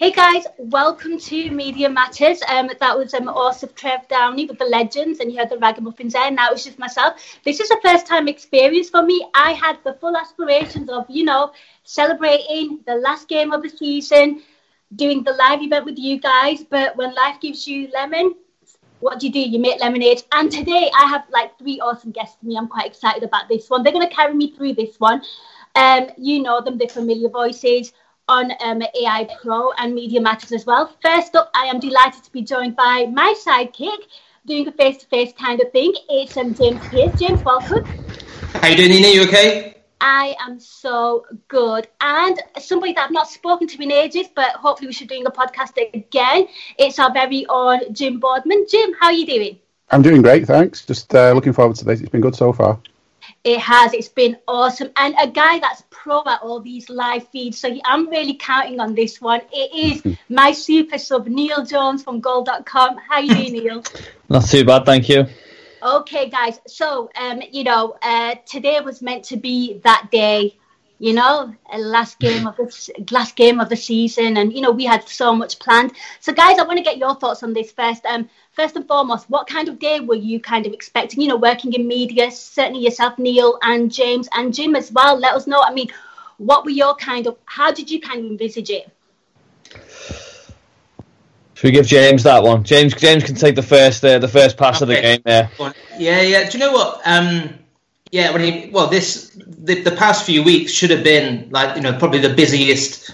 Hey guys, welcome to Media Matters. Um, that was um, awesome Trev Downey with the legends, and you heard the ragamuffins there. Now it's just myself. This is a first time experience for me. I had the full aspirations of, you know, celebrating the last game of the season, doing the live event with you guys. But when life gives you lemon, what do you do? You make lemonade. And today I have like three awesome guests to me. I'm quite excited about this one. They're going to carry me through this one. Um, you know them, they're familiar voices on um, AI Pro and Media Matters as well. First up, I am delighted to be joined by my sidekick doing a face-to-face kind of thing. It's um, James Pearce. James, welcome. How you doing, Nina? You okay? I am so good. And somebody that I've not spoken to in ages, but hopefully we should be doing a podcast again. It's our very own Jim Boardman. Jim, how are you doing? I'm doing great, thanks. Just uh, looking forward to this. It's been good so far. It has. It's been awesome. And a guy that's pro at all these live feeds. So I'm really counting on this one. It is my super sub, Neil Jones from goal.com. How you doing, Neil? Not too bad, thank you. Okay, guys. So, um, you know, uh, today was meant to be that day. You know, last game of the last game of the season, and you know we had so much planned. So, guys, I want to get your thoughts on this first. Um, first and foremost, what kind of day were you kind of expecting? You know, working in media, certainly yourself, Neil, and James, and Jim as well. Let us know. I mean, what were your kind of? How did you kind of envisage it? Should we give James that one? James, James can take the first, uh, the first pass okay. of the game there. Yeah, yeah. Do you know what? Um, yeah, when he, well, this the, the past few weeks should have been like you know probably the busiest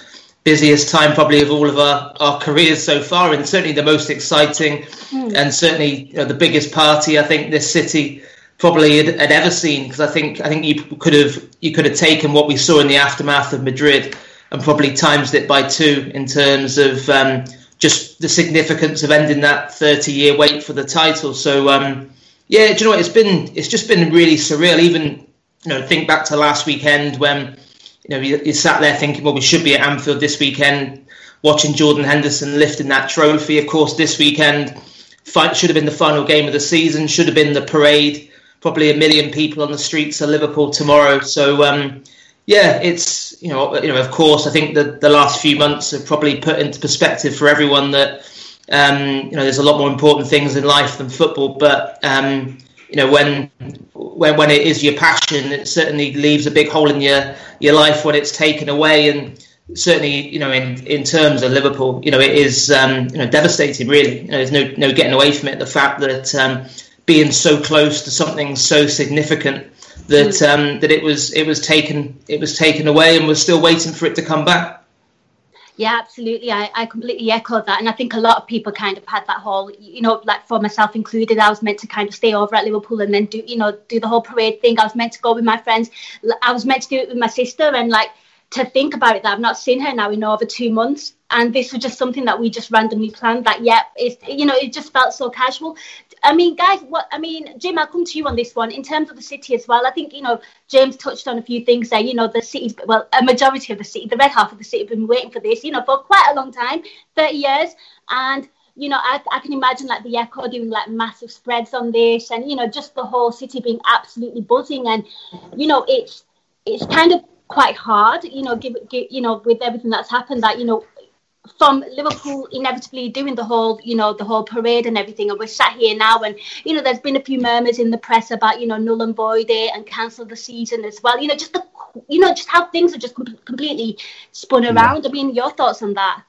busiest time probably of all of our, our careers so far and certainly the most exciting mm. and certainly you know, the biggest party I think this city probably had, had ever seen because I think I think you could have you could have taken what we saw in the aftermath of Madrid and probably times it by two in terms of um, just the significance of ending that 30 year wait for the title. So um, yeah do you know what? It's been it's just been really surreal. Even you know think back to last weekend when you know, you, you sat there thinking, well, we should be at Anfield this weekend, watching Jordan Henderson lifting that trophy. Of course, this weekend fight should have been the final game of the season, should have been the parade. Probably a million people on the streets of Liverpool tomorrow. So, um, yeah, it's you know, you know, of course, I think that the last few months have probably put into perspective for everyone that um, you know there's a lot more important things in life than football. But um, you know when when when it is your passion, it certainly leaves a big hole in your your life when it's taken away. And certainly, you know, in in terms of Liverpool, you know, it is um, you know devastating. Really, you know, there's no no getting away from it. The fact that um, being so close to something so significant that mm. um, that it was it was taken it was taken away, and we're still waiting for it to come back. Yeah, absolutely. I, I completely echo that. And I think a lot of people kind of had that whole, you know, like for myself included, I was meant to kind of stay over at Liverpool and then do, you know, do the whole parade thing. I was meant to go with my friends. I was meant to do it with my sister and like, to think about it that I've not seen her now in over two months. And this was just something that we just randomly planned. That yeah, it's you know it just felt so casual. I mean, guys, what I mean, Jim, I'll come to you on this one in terms of the city as well. I think you know James touched on a few things there. You know, the city's well, a majority of the city, the red half of the city, have been waiting for this. You know, for quite a long time, thirty years, and you know, I, I can imagine like the Echo doing like massive spreads on this, and you know, just the whole city being absolutely buzzing, and you know, it's it's kind of quite hard, you know, give, give you know, with everything that's happened, that you know, from Liverpool inevitably doing the whole, you know, the whole parade and everything, and we're sat here now, and you know, there's been a few murmurs in the press about, you know, null and void it and cancel the season as well. You know, just the, you know, just how things are just com- completely spun around. Yeah. I mean, your thoughts on that?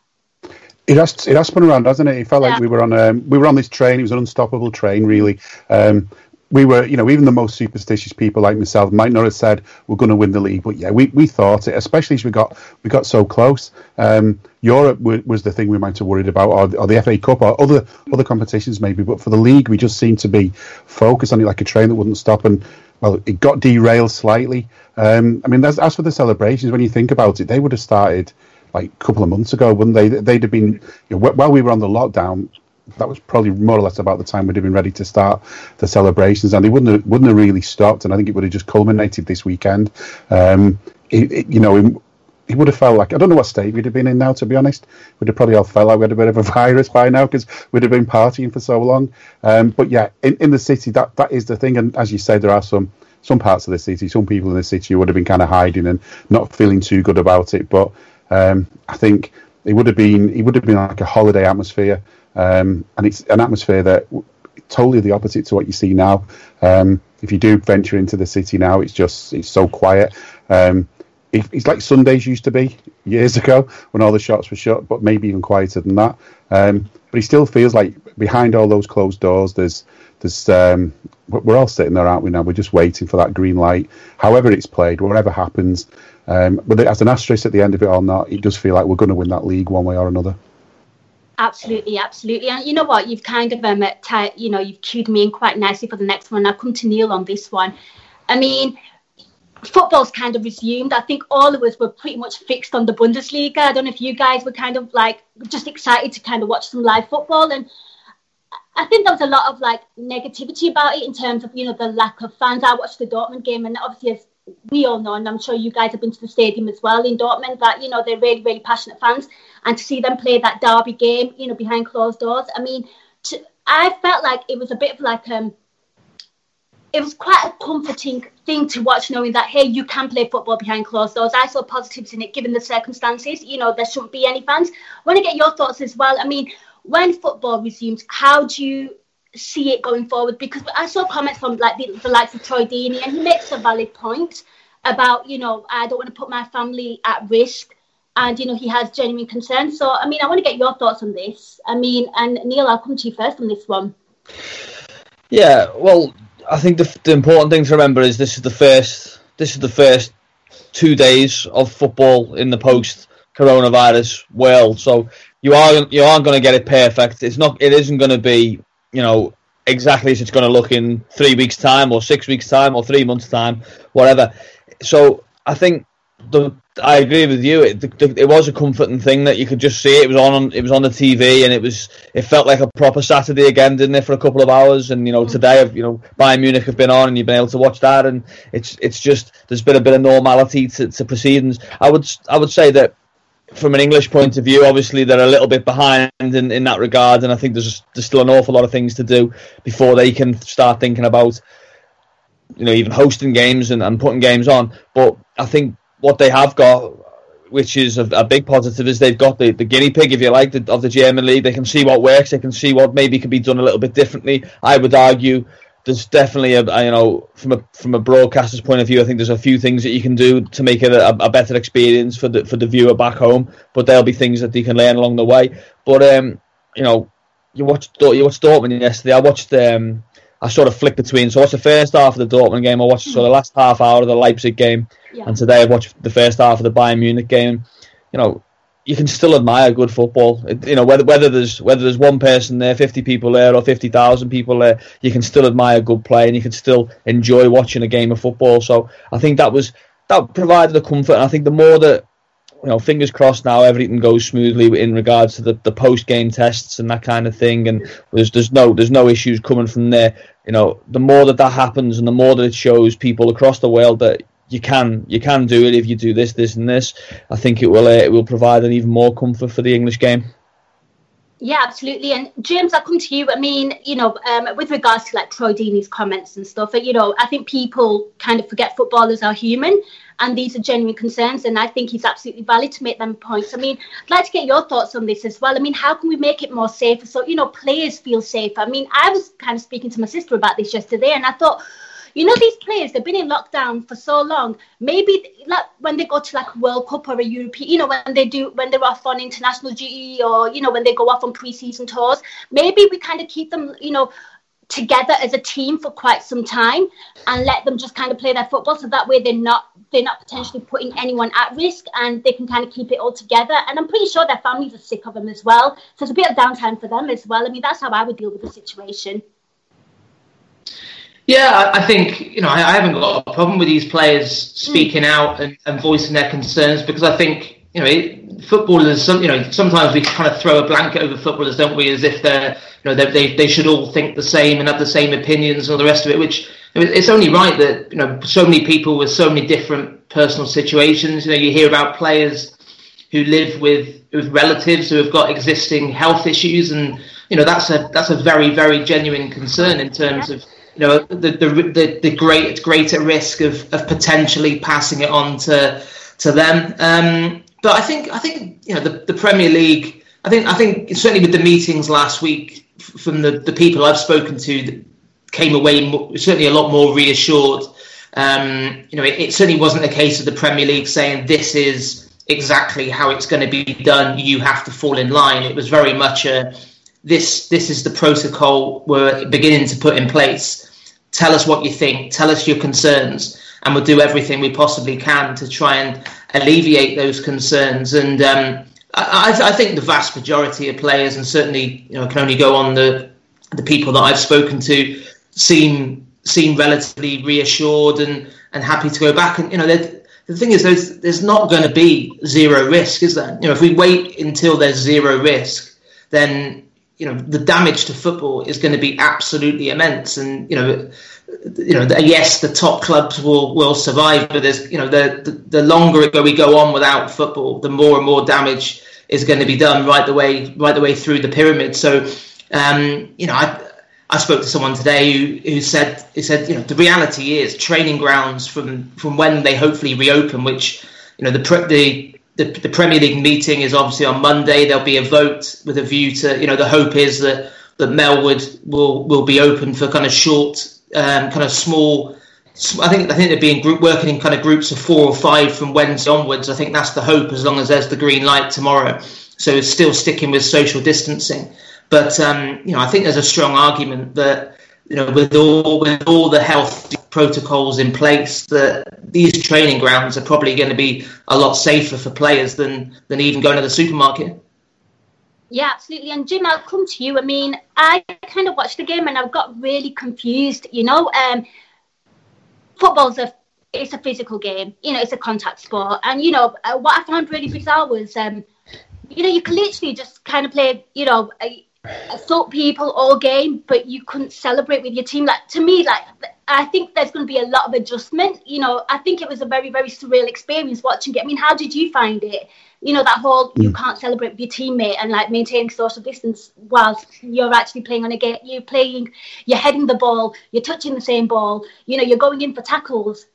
It has it has spun around, hasn't it? It felt yeah. like we were on um, we were on this train. It was an unstoppable train, really. Um, we were, you know, even the most superstitious people like myself might not have said we're going to win the league, but yeah, we, we thought it, especially as we got we got so close. Um, Europe w- was the thing we might have worried about, or, or, the FA Cup, or other other competitions maybe. But for the league, we just seemed to be focused on it like a train that wouldn't stop. And well, it got derailed slightly. Um, I mean, as, as for the celebrations, when you think about it, they would have started like a couple of months ago, wouldn't they? They'd have been you know, while we were on the lockdown that was probably more or less about the time we'd have been ready to start the celebrations, and they wouldn't have, wouldn't have really stopped. And I think it would have just culminated this weekend. Um, it, it, you know, it, would have felt like I don't know what state we'd have been in now. To be honest, we'd have probably all felt like we had a bit of a virus by now because we'd have been partying for so long. Um, but yeah, in, in the city, that that is the thing. And as you say, there are some some parts of the city, some people in the city would have been kind of hiding and not feeling too good about it. But um, I think it would have been it would have been like a holiday atmosphere. Um, and it's an atmosphere that totally the opposite to what you see now. Um, if you do venture into the city now, it's just it's so quiet. Um, it, it's like Sundays used to be years ago when all the shops were shut, but maybe even quieter than that. Um, but it still feels like behind all those closed doors, there's there's um, we're all sitting there, aren't we? Now we're just waiting for that green light. However it's played, whatever happens, um, whether as an asterisk at the end of it or not, it does feel like we're going to win that league one way or another. Absolutely, absolutely. And you know what? You've kind of um, t- you know, you've cued me in quite nicely for the next one. I'll come to Neil on this one. I mean, football's kind of resumed. I think all of us were pretty much fixed on the Bundesliga. I don't know if you guys were kind of like just excited to kind of watch some live football. And I think there was a lot of like negativity about it in terms of, you know, the lack of fans. I watched the Dortmund game and obviously as we all know, and I'm sure you guys have been to the stadium as well in Dortmund, that, you know, they're really, really passionate fans. And to see them play that derby game, you know, behind closed doors, I mean, to, I felt like it was a bit of like, um, it was quite a comforting thing to watch, knowing that, hey, you can play football behind closed doors. I saw positives in it, given the circumstances. You know, there shouldn't be any fans. I want to get your thoughts as well. I mean, when football resumes, how do you see it going forward because I saw comments from like the, the likes of Troy Deeney and he makes a valid point about you know I don't want to put my family at risk and you know he has genuine concerns. So I mean I want to get your thoughts on this. I mean and Neil I'll come to you first on this one. Yeah well I think the, the important thing to remember is this is the first this is the first two days of football in the post coronavirus world. So you are you aren't going to get it perfect. It's not it isn't going to be you know, exactly as it's going to look in three weeks' time or six weeks' time or three months' time, whatever. So I think the I agree with you. It, it was a comforting thing that you could just see it. it was on it was on the TV and it was it felt like a proper Saturday again, didn't it, for a couple of hours? And you know mm. today, you know Bayern Munich have been on and you've been able to watch that, and it's it's just there's been a bit of normality to, to proceedings. I would I would say that from an English point of view, obviously they're a little bit behind in, in that regard, and I think there's there's still an awful lot of things to do before they can start thinking about, you know, even hosting games and, and putting games on. But I think what they have got, which is a, a big positive, is they've got the, the guinea pig, if you like, the, of the German league. They can see what works. They can see what maybe could be done a little bit differently. I would argue there's definitely a, you know from a from a broadcaster's point of view, I think there's a few things that you can do to make it a, a better experience for the for the viewer back home. But there'll be things that they can learn along the way. But um, you know, you watched you watched Dortmund yesterday. I watched um, I sort of flick between. So I watched the first half of the Dortmund game. I watched sort of the mm-hmm. last half hour of the Leipzig game, yeah. and today I watched the first half of the Bayern Munich game. You know, you can still admire good football. It, you know whether whether there's whether there's one person there, fifty people there, or fifty thousand people there, you can still admire good play and you can still enjoy watching a game of football. So I think that was that provided a comfort. And I think the more that you know, fingers crossed now everything goes smoothly in regards to the, the post game tests and that kind of thing, and there's there's no there's no issues coming from there. You know, the more that that happens, and the more that it shows people across the world that you can you can do it if you do this, this, and this. I think it will uh, it will provide an even more comfort for the English game. Yeah, absolutely. And James, I'll come to you. I mean, you know, um, with regards to like Troy Deeney's comments and stuff, you know, I think people kind of forget footballers are human and these are genuine concerns. And I think he's absolutely valid to make them points. I mean, I'd like to get your thoughts on this as well. I mean, how can we make it more safer so, you know, players feel safer? I mean, I was kind of speaking to my sister about this yesterday and I thought, you know these players they've been in lockdown for so long maybe like when they go to like world cup or a european you know when they do when they're off on international duty or you know when they go off on pre-season tours maybe we kind of keep them you know together as a team for quite some time and let them just kind of play their football so that way they're not they're not potentially putting anyone at risk and they can kind of keep it all together. And i'm pretty sure their families are sick of them as well. So it's a bit of downtime for them as well. I mean that's how i would deal with the situation. Yeah, I think you know I, haven't got a problem with these players speaking mm. out and, and, voicing their concerns because I think you know footballers. Some, you know sometimes we kind of throw a blanket over footballers, don't we? As if they're you know they they, they should all think the same and have the same opinions and all the rest of it. Which it's only right that you know so many people with so many different personal situations. You know you hear about players who live with with relatives who have got existing health issues and you know that's a that's a very very genuine concern in terms of you know the the the, the great greater risk of, of potentially passing it on to to them. Um, but I think I think you know the, the Premier League. I think I think certainly with the meetings last week from the, the people I've spoken to came away certainly a lot more reassured. Um, you know, it, it certainly wasn't a case of the Premier League saying this is exactly how it's going to be done. You have to fall in line. It was very much a this this is the protocol we're beginning to put in place tell us what you think, tell us your concerns, and we'll do everything we possibly can to try and alleviate those concerns. And um, I, I, think the vast majority of players, and certainly you know, can only go on the the people that I've spoken to, seem seem relatively reassured and, and happy to go back. And you know, the thing is, there's there's not going to be zero risk, is there? You know, if we wait until there's zero risk, then you know the damage to football is going to be absolutely immense and you know you know yes the top clubs will will survive but there's you know the the, the longer we go on without football the more and more damage is going to be done right the way right the way through the pyramid so um, you know I I spoke to someone today who, who said who said you know the reality is training grounds from from when they hopefully reopen which you know the the the, the Premier League meeting is obviously on Monday. There'll be a vote with a view to, you know, the hope is that that Melwood will will be open for kind of short, um, kind of small. I think I think they're being group working in kind of groups of four or five from Wednesday onwards. I think that's the hope, as long as there's the green light tomorrow. So it's still sticking with social distancing. But um, you know, I think there's a strong argument that you know, with all with all the health protocols in place, that these training grounds are probably going to be a lot safer for players than than even going to the supermarket. Yeah, absolutely. And Jim, I'll come to you. I mean, I kind of watched the game and I got really confused. You know, um, football's a it's a physical game. You know, it's a contact sport. And you know, uh, what I found really bizarre was, um, you know, you can literally just kind of play. You know, assault people all game, but you couldn't celebrate with your team. Like to me, like I think there's going to be a lot of adjustment. You know, I think it was a very very surreal experience watching it. I mean, how did you find it? You know, that whole mm. you can't celebrate with your teammate and like maintaining social distance whilst you're actually playing on a game. You're playing, you're heading the ball, you're touching the same ball. You know, you're going in for tackles.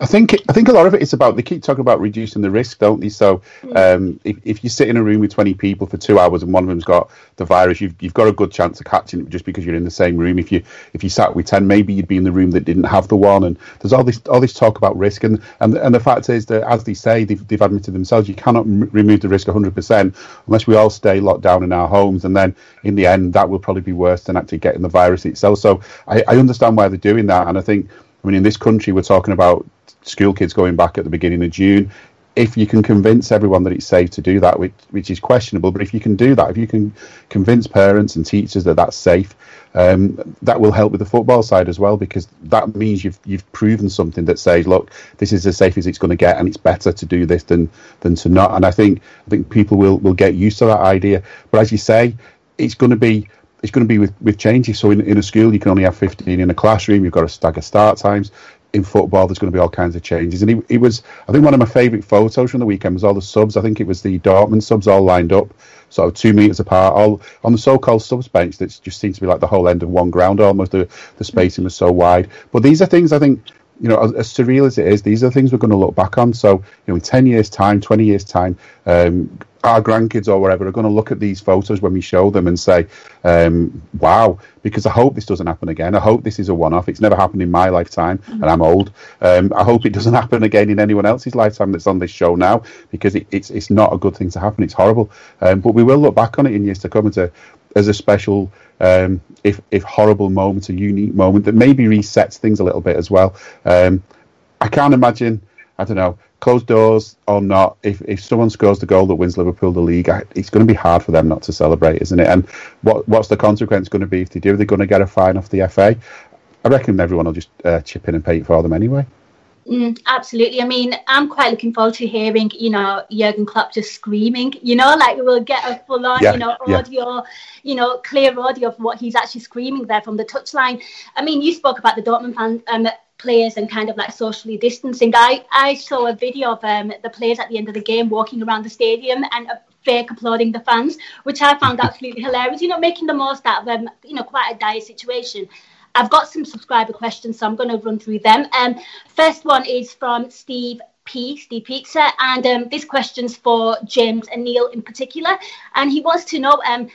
I think I think a lot of it is about they keep talking about reducing the risk, don't they? So hmm. um, if, if you sit in a room with twenty people for two hours and one of them's got the virus, you've you've got a good chance of catching it just because you're in the same room. If you if you sat with ten, maybe you'd be in the room that didn't have the one. And there's all this all this talk about risk, and and and the fact is that as they say, they've, they've admitted themselves, you cannot m- remove the risk 100 percent unless we all stay locked down in our homes, and then in the end, that will probably be worse than actually getting the virus itself. So I, I understand why they're doing that, and I think. I mean, in this country, we're talking about school kids going back at the beginning of June. if you can convince everyone that it's safe to do that, which, which is questionable, but if you can do that, if you can convince parents and teachers that that's safe, um, that will help with the football side as well because that means you've you've proven something that says, look, this is as safe as it's going to get, and it's better to do this than than to not. And I think I think people will will get used to that idea. But as you say, it's going to be it's going to be with, with changes. So in, in a school, you can only have 15 in a classroom. You've got to stagger start times. In football, there's going to be all kinds of changes. And it, was, I think, one of my favourite photos from the weekend was all the subs. I think it was the Dortmund subs all lined up, sort of two metres apart, all on the so-called subs bench that just seems to be like the whole end of one ground almost. The, the spacing was so wide. But these are things I think you know, as, as, surreal as it is, these are things we're going to look back on. So, you know, in 10 years' time, 20 years' time, um, our grandkids or whatever are going to look at these photos when we show them and say, um, wow, because I hope this doesn't happen again. I hope this is a one off. It's never happened in my lifetime, and I'm old. Um, I hope it doesn't happen again in anyone else's lifetime that's on this show now, because it, it's, it's not a good thing to happen. It's horrible. Um, but we will look back on it in years to come as a, as a special, um, if, if horrible moment, a unique moment that maybe resets things a little bit as well. Um, I can't imagine, I don't know, closed doors or not, if, if someone scores the goal that wins Liverpool the league, it's going to be hard for them not to celebrate, isn't it? And what what's the consequence going to be if they do? They're going to get a fine off the FA. I reckon everyone will just uh, chip in and pay it for them anyway. Mm, absolutely. I mean, I'm quite looking forward to hearing, you know, Jurgen Klopp just screaming. You know, like we'll get a full on, yeah, you know, audio, yeah. you know, clear audio of what he's actually screaming there from the touchline. I mean, you spoke about the Dortmund fan, um, players and kind of like socially distancing. I, I saw a video of um, the players at the end of the game walking around the stadium and uh, fake applauding the fans, which I found absolutely hilarious. You know, making the most out of um, you know quite a dire situation. I've got some subscriber questions, so I'm going to run through them. Um, first one is from Steve P, Steve Pizza, and um, this question's for James and Neil in particular, and he wants to know um,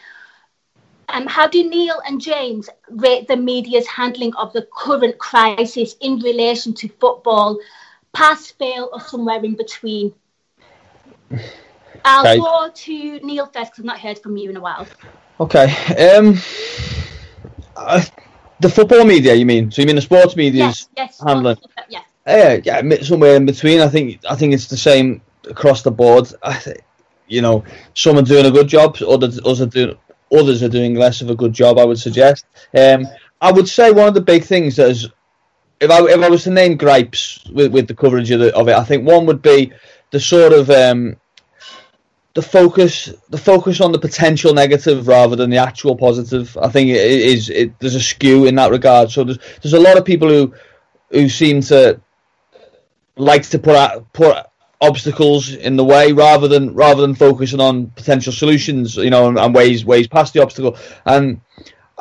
um, how do Neil and James rate the media's handling of the current crisis in relation to football? Pass, fail, or somewhere in between? I'll okay. go to Neil first because I've not heard from you in a while. Okay. Um, uh, the football media, you mean? So you mean the sports media's yes, yes, handling? Yes. Yeah, yeah, somewhere in between. I think I think it's the same across the board. I th- you know, some are doing a good job, others, others are doing others are doing less of a good job. I would suggest. Um, I would say one of the big things is, if I if I was to name gripes with, with the coverage of, the, of it, I think one would be the sort of um, the focus the focus on the potential negative rather than the actual positive. I think it is it, there's a skew in that regard. So there's there's a lot of people who who seem to like to put out, put obstacles in the way rather than rather than focusing on potential solutions you know and, and ways ways past the obstacle. And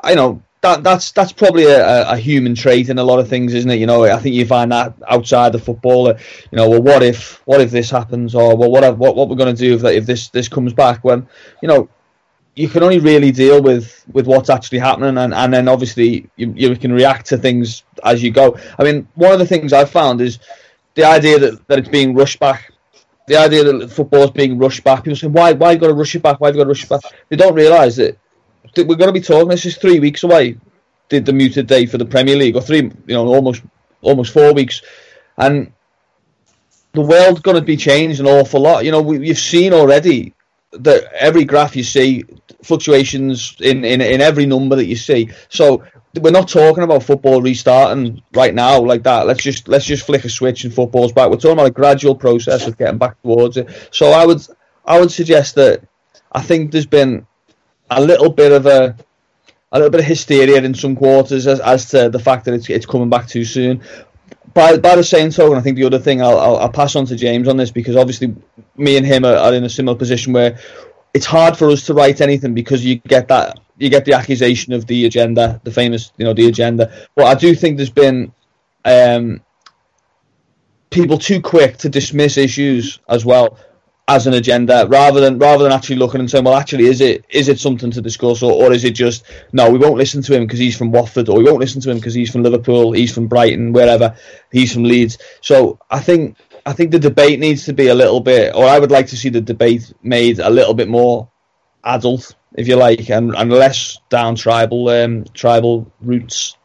you know that that's that's probably a, a, human trait in a lot of things isn't it? You know i think you find that outside the footballer you know well what if what if this happens? Or well what what, what we're going to do if that if this this comes back? When you know you can only really deal with with what's actually happening. And, and then obviously you, you can react to things as you go. I mean one of the things i've found is the idea that, that it's being rushed back, the idea that football is being rushed back. People say, why, why have you got to rush it back? Why have you got to rush it back? They don't realise that, that we're going to be talking. This is three weeks away. Did the muted day for the Premier League, or three, you know, almost almost four weeks, and the world's going to be changed an awful lot. You know, we, you've seen already that every graph you see fluctuations in, in in every number that you see. So we're not talking about football restarting right now like that. Let's just let's just flick a switch and football's back. We're talking about a gradual process of getting back towards it. So I would I would suggest that I think there's been a little bit of a a little bit of hysteria in some quarters as, as to the fact that it's it's coming back too soon. By, by the same token, I think the other thing I'll, I'll, I'll pass on to James on this because obviously me and him are, are in a similar position where it's hard for us to write anything because you get that you get the accusation of the agenda, the famous, you know, the agenda. But I do think there's been um, people too quick to dismiss issues as well as an agenda, rather than rather than actually looking and saying, well, actually, is it is it something to discuss, or, or is it just no, we won't listen to him because he's from Watford, or we won't listen to him because he's from Liverpool, he's from Brighton, wherever, he's from Leeds. So I think I think the debate needs to be a little bit, or I would like to see the debate made a little bit more adult if you like, and, and less down tribal um, tribal roots.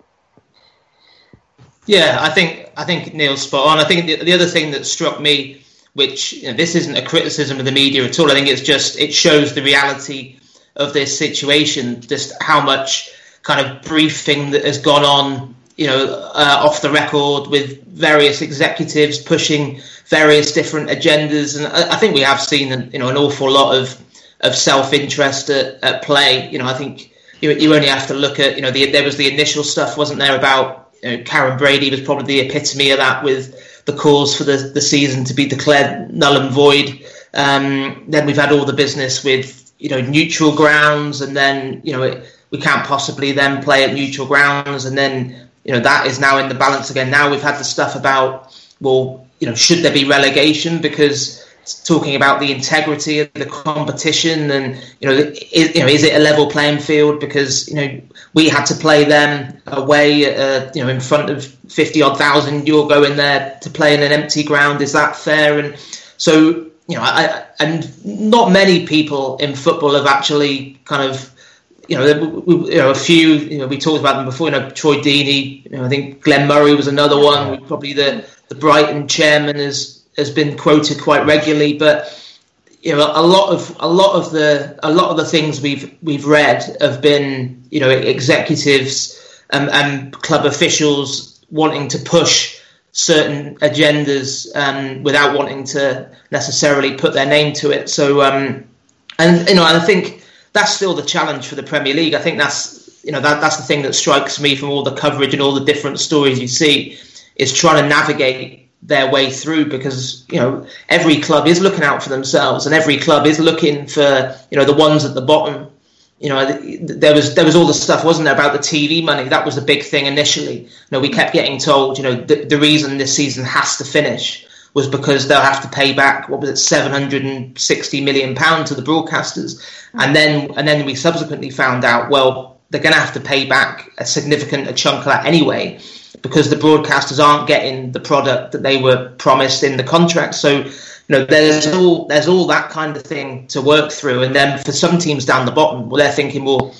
Yeah, I think I think Neil's spot on. I think the, the other thing that struck me which you know, this isn't a criticism of the media at all. I think it's just it shows the reality of this situation, just how much kind of briefing that has gone on, you know, uh, off the record with various executives pushing various different agendas, and I, I think we have seen, you know, an awful lot of of self interest at, at play. You know, I think you, you only have to look at, you know, the, there was the initial stuff, wasn't there, about you know, Karren Brady was probably the epitome of that with the calls for the, the season to be declared null and void. Um, then we've had all the business with, you know, neutral grounds, and then, you know, it, we can't possibly then play at neutral grounds, and then, you know, that is now in the balance again. Now we've had the stuff about, well, you know, should there be relegation because talking about the integrity of the competition and you know is, you know is it a level playing field because you know we had to play them away uh, you know in front of 50 odd thousand you're going there to play in an empty ground is that fair and so you know I, and not many people in football have actually kind of you know, we, you know, a few. You know, we talked about them before. You know, Troy Deeney. You know, I think Glenn Murray was another one. Probably the the Brighton chairman has has been quoted quite regularly, but you know a lot of a lot of the a lot of the things we've we've read have been you know executives and, and club officials wanting to push certain agendas um, without wanting to necessarily put their name to it. So um, and you know I think that's still the challenge for the Premier League. I think that's you know that that's the thing that strikes me from all the coverage and all the different stories you see is trying to navigate their way through because you know every club is looking out for themselves and every club is looking for you know the ones at the bottom. You know there was there was all the stuff wasn't there about the TV money? That was the big thing initially. You know we kept getting told you know the, the reason this season has to finish was because they'll have to pay back what was it 760 million pounds to the broadcasters. And mm. then and then we subsequently found out well they're going to have to pay back a significant a chunk of that anyway because the broadcasters aren't getting the product that they were promised in the contract. So, you know, there's all there's all that kind of thing to work through. And then for some teams down the bottom, well, they're thinking, well,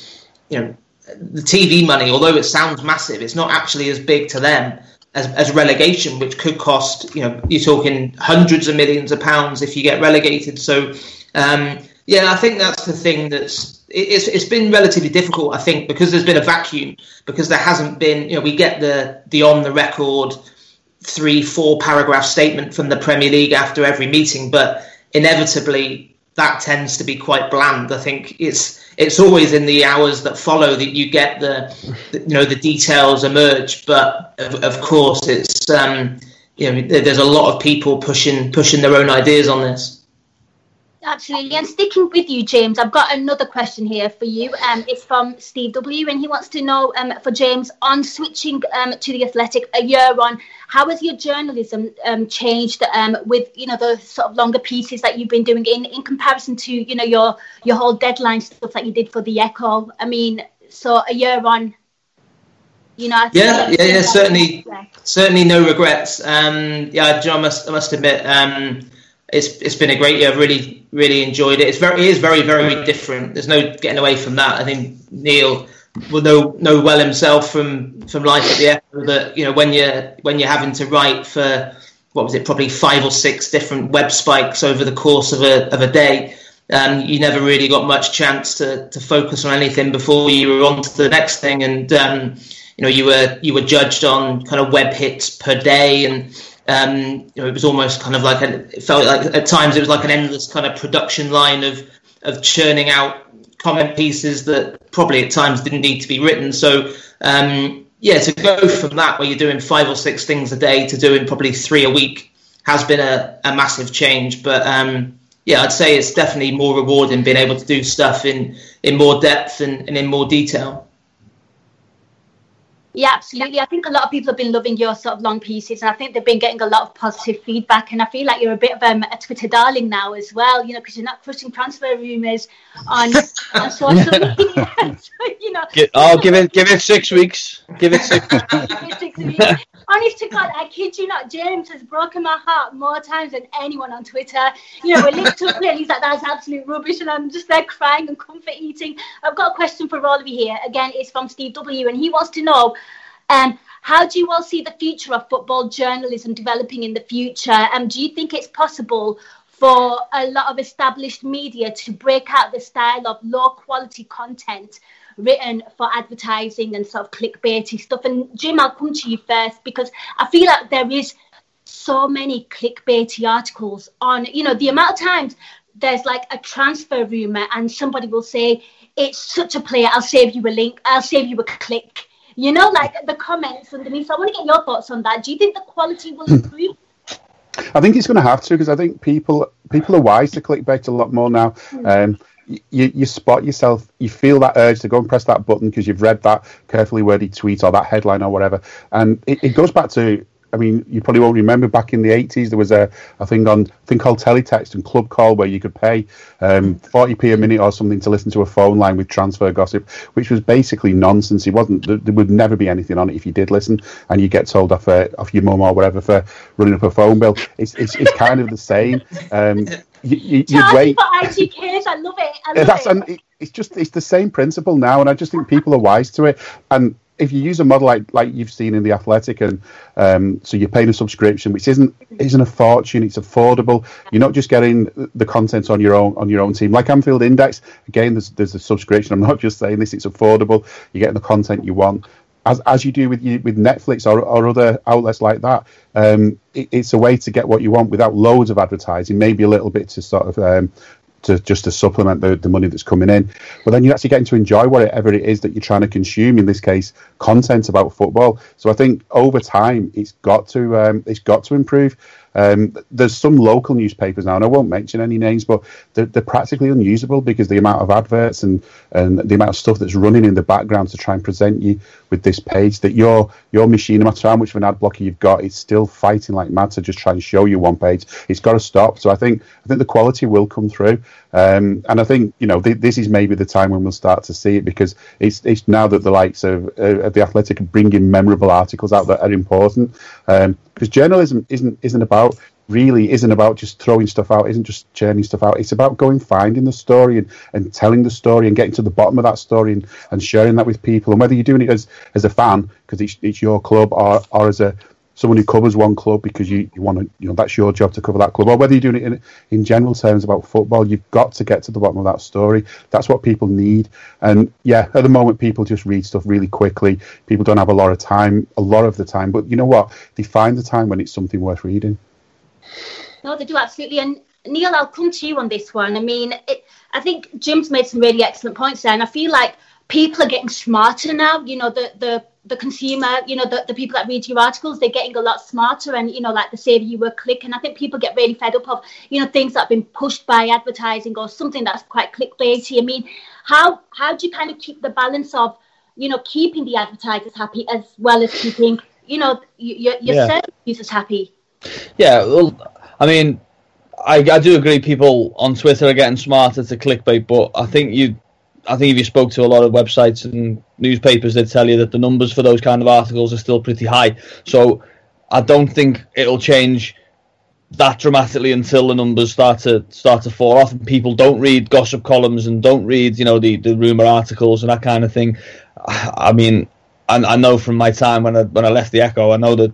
you know, the TV money, although it sounds massive, it's not actually as big to them as, as relegation, which could cost, you know, you're talking hundreds of millions of pounds if you get relegated. So, um, yeah, I think that's the thing that's it's it's been relatively difficult, I think, because there's been a vacuum, because there hasn't been, you know, we get the the on the record three, four paragraph statement from the Premier League after every meeting, but inevitably that tends to be quite bland. I think it's it's always in the hours that follow that you get the, you know the details emerge, but of, of course it's um, you know there's a lot of people pushing pushing their own ideas on this. Absolutely. And sticking with you, James, I've got another question here for you. Um, it's from Steve W. And he wants to know um, for James on switching um, to the Athletic a year on, how has your journalism um, changed um, with you know the sort of longer pieces that you've been doing in, in comparison to you know your your whole deadline stuff that you did for the Echo? I mean, so a year on, you know. yeah, yeah, yeah. Certainly, certainly no regrets. Um, yeah, John, I must I must admit. Um, it's it's been a great year. I've really really enjoyed it. It's very it is very very different. There's no getting away from that. I think Neil will know know well himself from from life at the Echo that you know when you're when you're having to write for what was it probably five or six different web spikes over the course of a of a day. Um, you never really got much chance to, to focus on anything before you were on to the next thing, and um, you know you were you were judged on kind of web hits per day, and um, you know, it was almost kind of like a, it felt like at times it was like an endless kind of production line of of churning out comment pieces that probably at times didn't need to be written. So um, yeah, to go from that where you're doing five or six things a day to doing probably three a week has been a, a massive change. But um, yeah, I'd say it's definitely more rewarding being able to do stuff in in more depth and, and in more detail. Yeah, absolutely. I think a lot of people have been loving your sort of long pieces, and I think they've been getting a lot of positive feedback. And I feel like you're a bit of um, a Twitter darling now as well, you know, because you're not crushing transfer rumours on, on social media. so, you know, oh, give it, give it six weeks. Give it six. give it six weeks. Honest to God, I kid you not, James has broken my heart more times than anyone on Twitter. You know, we're linked it, and he's like, "That's absolute rubbish," and I'm just there crying and comfort eating. I've got a question for all of you here. Again, it's from Steve W, and he wants to know um, how do you all see the future of football journalism developing in the future? And um, do you think it's possible for a lot of established media to break out the style of low quality content written for advertising and sort of clickbaity stuff? And Jim, I'll come to you first because I feel like there is so many clickbaity articles on, you know, the amount of times there's like a transfer rumor and somebody will say, it's such a player, I'll save you a link, I'll save you a click you know, like the comments underneath. So I want to get your thoughts on that. Do you think the quality will hmm. improve? I think it's going to have to because I think people people are wise to clickbait a lot more now. Hmm. Um, you, you spot yourself, you feel that urge to go and press that button because you've read that carefully worded tweet or that headline or whatever. And it, it goes back to I mean, you probably won't remember back in the 80s, there was a, a thing on a thing called teletext and club call where you could pay um, 40p a minute or something to listen to a phone line with transfer gossip, which was basically nonsense. It wasn't, there would never be anything on it if you did listen and you get told off, uh, off your mum or whatever for running up a phone bill. It's, it's, it's kind of the same. Um, you, you, you wait. for ITKs, I love it. I love That's, it. And it, it's just, it's the same principle now. And I just think people are wise to it. And if you use a model like like you've seen in the Athletic, and um, so you're paying a subscription, which isn't isn't a fortune, it's affordable. You're not just getting the content on your own on your own team. Like Anfield Index, again, there's there's a subscription. I'm not just saying this; it's affordable. You're getting the content you want. As, as you do with you, with Netflix or, or other outlets like that, um, it, it's a way to get what you want without loads of advertising, maybe a little bit to sort of um, to just to supplement the, the money that's coming in. But then you're actually getting to enjoy whatever it is that you're trying to consume. In this case, content about football. So I think over time, it's got to um, it's got to improve. Um, there's some local newspapers now, and I won't mention any names, but they're, they're, practically unusable because the amount of adverts and, and the amount of stuff that's running in the background to try and present you with this page that your your machine, no matter how much of an ad blocker you've got, it's still fighting like mad to just try and show you one page. It's got to stop. So I think I think the quality will come through, um, and I think you know th- this is maybe the time when we'll start to see it because it's it's now that the likes of, uh, of the Athletic are bringing memorable articles out that are important. Um, because journalism isn't isn't about really isn't about just throwing stuff out, isn't just churning stuff out. It's about going finding the story and, and telling the story and getting to the bottom of that story and, and sharing that with people. And whether you're doing it as, as a fan because it's, it's your club or, or as a someone who covers one club because you, you want to, you know, that's your job to cover that club, or whether you're doing it in, in general terms about football, you've got to get to the bottom of that story. That's what people need. And yeah, at the moment, people just read stuff really quickly. People don't have a lot of time, a lot of the time. But you know what? They find the time when it's something worth reading. No, they do absolutely. And Neil, I'll come to you on this one. I mean, it, I think Jim's made some really excellent points there, and I feel like people are getting smarter now. You know, the the the consumer, you know, the, the people that read your articles, they're getting a lot smarter and, you know, like the save you a click. And I think people get really fed up of, you know, things that have been pushed by advertising or something that's quite clickbaity. I mean, how how do you kind of keep the balance of, you know, keeping the advertisers happy as well as keeping, you know, your, your yeah. service users happy? Yeah, well, I mean, I, I do agree people on Twitter are getting smarter to clickbait, but I think you I think if you spoke to a lot of websites and newspapers, they'd tell you that the numbers for those kind of articles are still pretty high. So I don't think it'll change that dramatically until the numbers start to start to fall off and people don't read gossip columns and don't read you know the, the rumor articles and that kind of thing. I mean, I, I know from my time when I when I left the Echo, I know that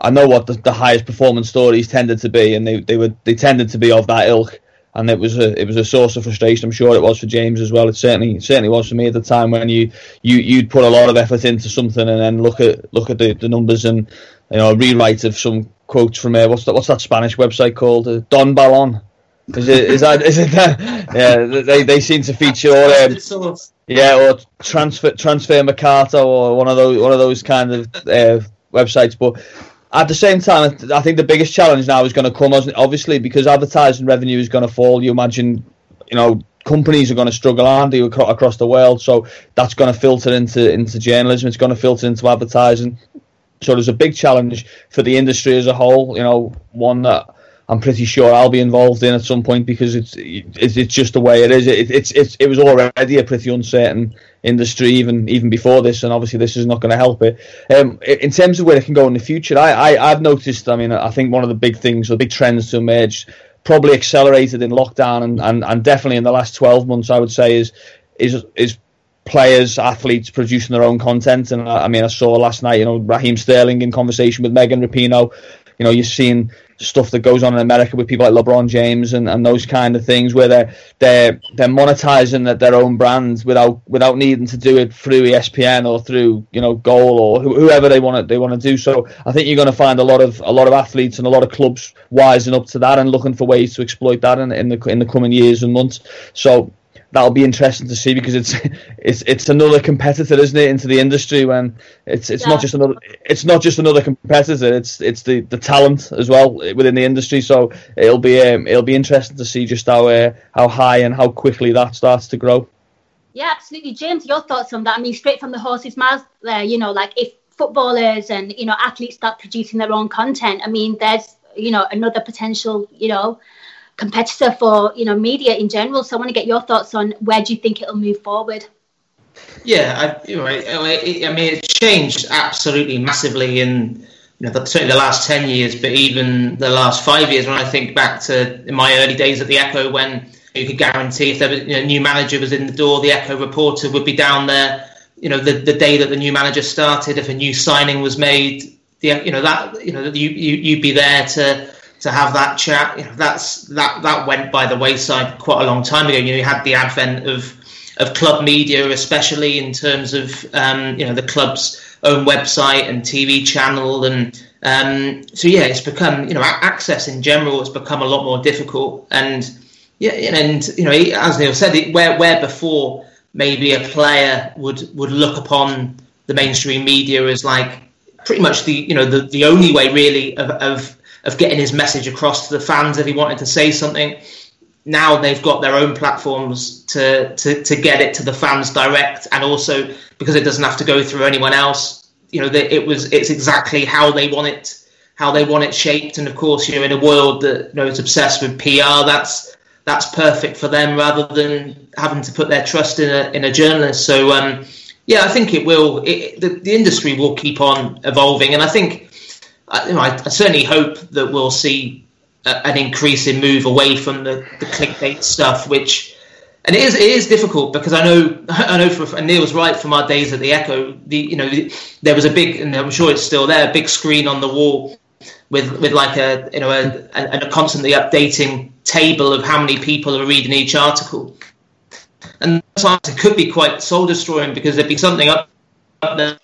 I know what the, the highest performance stories tended to be, and they, they were they tended to be of that ilk and it was a it was a source of frustration. I'm sure it was for James as well. It certainly certainly was for me at the time when you you you'd put a lot of effort into something and then look at look at the, the numbers and you know a rewrite of some quotes from uh, what's that what's that Spanish website called uh, Don Balon. Is it is that is it that? Yeah, they they seem to feature or um, yeah or transfer transfer Mercato or one of those one of those kind of uh, websites, but at the same time, I think the biggest challenge now is going to come, obviously, because advertising revenue is going to fall. You imagine, you know, companies are going to struggle, aren't they, across the world? So that's going to filter into into journalism. It's going to filter into advertising. So there's a big challenge for the industry as a whole. You know, one that I'm pretty sure I'll be involved in at some point because it's it's, just the way it is. It, it's it's it was already a pretty uncertain industry even even before this, and obviously this is not going to help it. Um, in terms of where it can go in the future, I, I I've noticed. I mean, I think one of the big things, or big trends to emerge, probably accelerated in lockdown, and, and, and definitely in the last 12 months, I would say is is is players, athletes producing their own content. And I, I mean, I saw last night, you know, Raheem Sterling in conversation with Megan Rapinoe. You know, you're seeing stuff that goes on in America with people like LeBron James and, and those kind of things where they're they're they're monetizing their their own brands without without needing to do it through ESPN or through you know Goal or whoever they want to they want to do. So I think you're going to find a lot of a lot of athletes and a lot of clubs wising up to that and looking for ways to exploit that in, in the in the coming years and months. So that'll be interesting to see because it's it's it's another competitor, isn't it, into the industry when it's it's yeah. not just another it's not just another competitor. It's it's the, the talent as well within the industry. So it'll be um, it'll be interesting to see just how uh, how high and how quickly that starts to grow. Yeah, absolutely, James. Your thoughts on that? I mean, straight from the horse's mouth. There, you know, like if footballers and you know athletes start producing their own content, I mean, there's you know another potential you know competitor for you know media in general. So I want to get your thoughts on where do you think it'll move forward. Yeah, I, you know, I, I mean, it's changed absolutely massively in you know certainly the last ten years, but even the last five years. When I think back to my early days at the Echo, when you could guarantee if there was you know, a new manager was in the door, the Echo reporter would be down there. You know, the, the day that the new manager started, if a new signing was made, the you know that you know you, you you'd be there to to have that chat. You know, that's that that went by the wayside quite a long time ago. You know, you had the advent of of club media, especially in terms of um, you know the club's own website and TV channel, and um, so yeah, it's become you know access in general has become a lot more difficult, and yeah, and you know as Neil said, where where before maybe a player would would look upon the mainstream media as like pretty much the you know the, the only way really of, of of getting his message across to the fans if he wanted to say something. Now they've got their own platforms to, to, to get it to the fans direct, and also because it doesn't have to go through anyone else. You know, it was it's exactly how they want it, how they want it shaped, and of course, you know, in a world that you know obsessed with PR, that's that's perfect for them rather than having to put their trust in a in a journalist. So um, yeah, I think it will. It, the, the industry will keep on evolving, and I think I, you know, I, I certainly hope that we'll see a, an increasing move away from the, the clickbait stuff, which and it is it is difficult because I know I know for and Neil was right from our days at the Echo. The you know there was a big and I'm sure it's still there a big screen on the wall with with like a you know a, a, a constantly updating table of how many people are reading each article, and sometimes it could be quite soul destroying because there'd be something up, up there